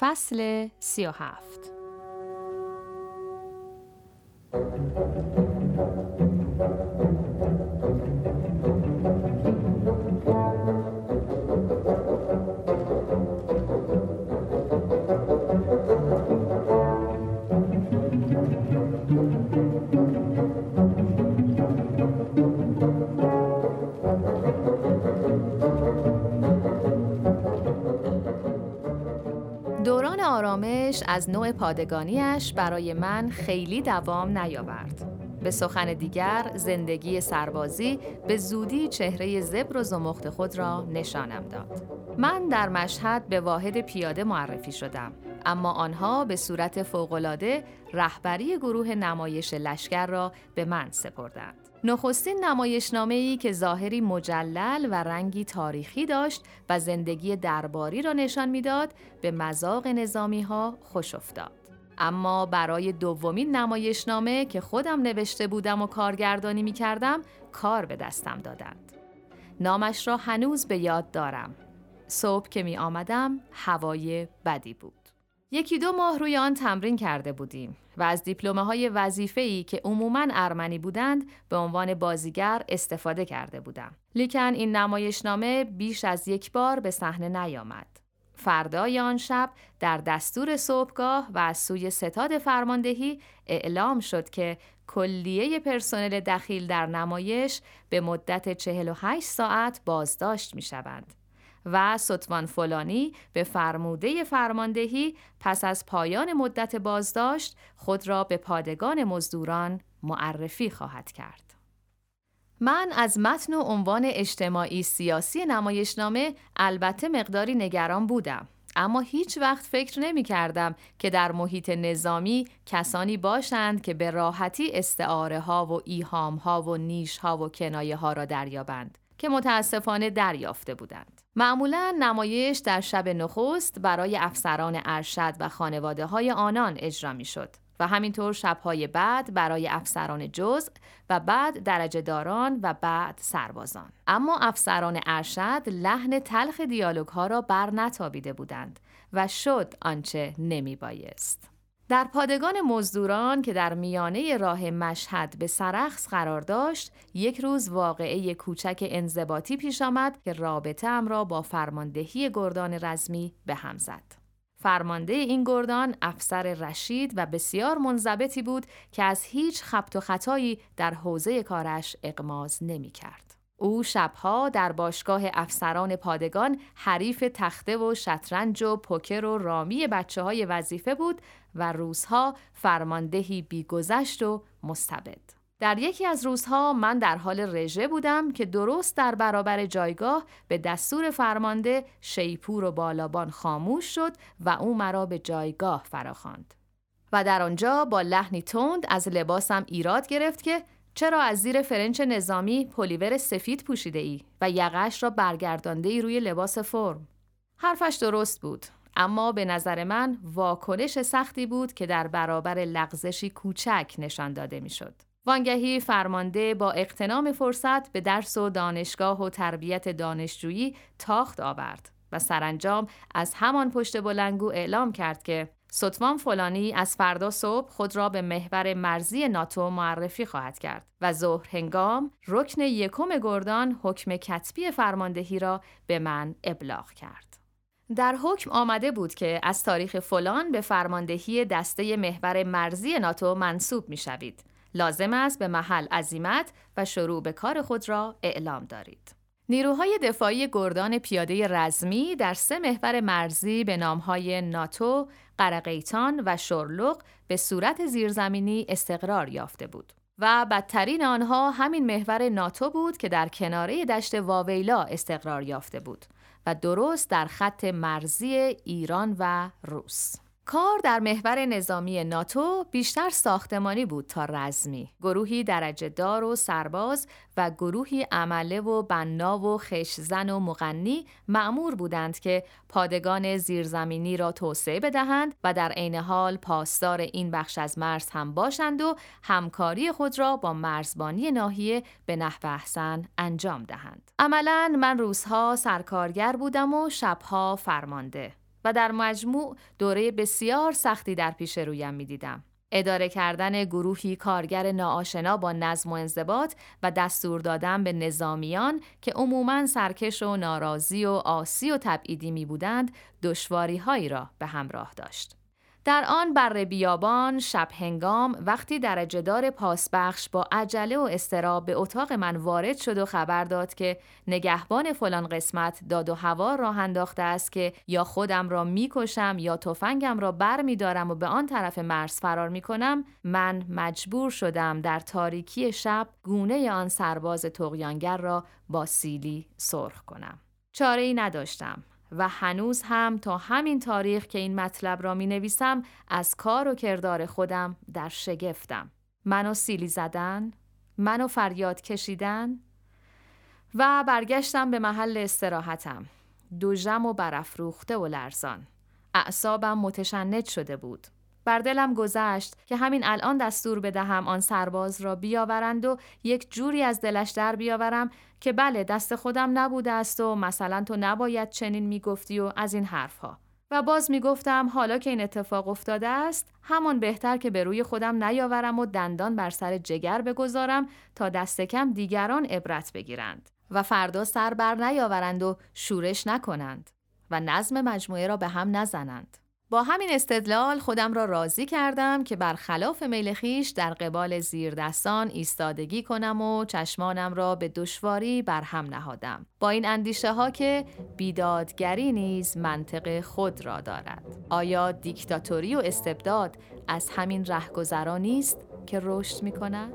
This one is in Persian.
فصل سی و هفت. آرامش از نوع پادگانیش برای من خیلی دوام نیاورد. به سخن دیگر زندگی سربازی به زودی چهره زبر و زمخت خود را نشانم داد. من در مشهد به واحد پیاده معرفی شدم اما آنها به صورت فوقالعاده رهبری گروه نمایش لشکر را به من سپردند. نخستین نمایشنامه ای که ظاهری مجلل و رنگی تاریخی داشت و زندگی درباری را نشان می‌داد به مذاق نظامی ها خوش افتاد. اما برای دومین نمایشنامه که خودم نوشته بودم و کارگردانی می کردم کار به دستم دادند. نامش را هنوز به یاد دارم. صبح که می آمدم هوای بدی بود. یکی دو ماه روی آن تمرین کرده بودیم و از دیپلمه های وظیفه‌ای که عموماً ارمنی بودند به عنوان بازیگر استفاده کرده بودم. لیکن این نمایشنامه بیش از یک بار به صحنه نیامد. فردای آن شب در دستور صبحگاه و از سوی ستاد فرماندهی اعلام شد که کلیه پرسنل دخیل در نمایش به مدت 48 ساعت بازداشت می شوند. و ستوان فلانی به فرموده فرماندهی پس از پایان مدت بازداشت خود را به پادگان مزدوران معرفی خواهد کرد. من از متن و عنوان اجتماعی سیاسی نمایشنامه البته مقداری نگران بودم. اما هیچ وقت فکر نمی کردم که در محیط نظامی کسانی باشند که به راحتی استعاره ها و ایهام ها و نیش ها و کنایه ها را دریابند که متاسفانه دریافته بودند. معمولا نمایش در شب نخست برای افسران ارشد و خانواده های آنان اجرا می شد و همینطور شبهای بعد برای افسران جزء و بعد درجه داران و بعد سربازان. اما افسران ارشد لحن تلخ دیالوگ ها را بر نتابیده بودند و شد آنچه نمی بایست. در پادگان مزدوران که در میانه راه مشهد به سرخص قرار داشت، یک روز واقعه کوچک انضباطی پیش آمد که رابطه ام را با فرماندهی گردان رزمی به هم زد. فرمانده این گردان افسر رشید و بسیار منضبطی بود که از هیچ خبت و خطایی در حوزه کارش اقماز نمی کرد. او شبها در باشگاه افسران پادگان حریف تخته و شطرنج و پوکر و رامی بچه های وظیفه بود و روزها فرماندهی بیگذشت و مستبد. در یکی از روزها من در حال رژه بودم که درست در برابر جایگاه به دستور فرمانده شیپور و بالابان خاموش شد و او مرا به جایگاه فراخواند. و در آنجا با لحنی تند از لباسم ایراد گرفت که چرا از زیر فرنچ نظامی پلیور سفید پوشیده ای و یقش را برگردانده ای روی لباس فرم؟ حرفش درست بود اما به نظر من واکنش سختی بود که در برابر لغزشی کوچک نشان داده می‌شد. وانگهی فرمانده با اقتنام فرصت به درس و دانشگاه و تربیت دانشجویی تاخت آورد و سرانجام از همان پشت بلنگو اعلام کرد که ستوان فلانی از فردا صبح خود را به محور مرزی ناتو معرفی خواهد کرد و ظهر هنگام رکن یکم گردان حکم کتبی فرماندهی را به من ابلاغ کرد. در حکم آمده بود که از تاریخ فلان به فرماندهی دسته محور مرزی ناتو منصوب می شوید. لازم است به محل عزیمت و شروع به کار خود را اعلام دارید. نیروهای دفاعی گردان پیاده رزمی در سه محور مرزی به نامهای ناتو، قرقیتان و شرلق به صورت زیرزمینی استقرار یافته بود. و بدترین آنها همین محور ناتو بود که در کناره دشت واویلا استقرار یافته بود و درست در خط مرزی ایران و روس. کار در محور نظامی ناتو بیشتر ساختمانی بود تا رزمی. گروهی درجه دار و سرباز و گروهی عمله و بنا و خشزن و مغنی معمور بودند که پادگان زیرزمینی را توسعه بدهند و در عین حال پاسدار این بخش از مرز هم باشند و همکاری خود را با مرزبانی ناحیه به نحو احسن انجام دهند. عملا من روزها سرکارگر بودم و شبها فرمانده. و در مجموع دوره بسیار سختی در پیش رویم می دیدم. اداره کردن گروهی کارگر ناآشنا با نظم و انضباط و دستور دادن به نظامیان که عموماً سرکش و ناراضی و آسی و تبعیدی می بودند دشواری هایی را به همراه داشت. در آن بر بیابان شب هنگام وقتی درجه دار پاسبخش با عجله و استراب به اتاق من وارد شد و خبر داد که نگهبان فلان قسمت داد و هوا راه انداخته است که یا خودم را می‌کشم یا تفنگم را بر می دارم و به آن طرف مرز فرار می کنم من مجبور شدم در تاریکی شب گونه آن سرباز تقیانگر را با سیلی سرخ کنم. چاره ای نداشتم. و هنوز هم تا همین تاریخ که این مطلب را می نویسم از کار و کردار خودم در شگفتم. منو سیلی زدن، منو فریاد کشیدن و برگشتم به محل استراحتم. دوژم و برافروخته و لرزان. اعصابم متشنج شده بود. بر دلم گذشت که همین الان دستور بدهم آن سرباز را بیاورند و یک جوری از دلش در بیاورم که بله دست خودم نبوده است و مثلا تو نباید چنین می‌گفتی و از این حرفها. و باز می‌گفتم حالا که این اتفاق افتاده است همان بهتر که به روی خودم نیاورم و دندان بر سر جگر بگذارم تا دست کم دیگران عبرت بگیرند و فردا سر بر نیاورند و شورش نکنند و نظم مجموعه را به هم نزنند. با همین استدلال خودم را راضی کردم که برخلاف میل خیش در قبال زیردستان ایستادگی کنم و چشمانم را به دشواری برهم نهادم با این اندیشه ها که بیدادگری نیز منطق خود را دارد آیا دیکتاتوری و استبداد از همین رهگذرا نیست که رشد می کند؟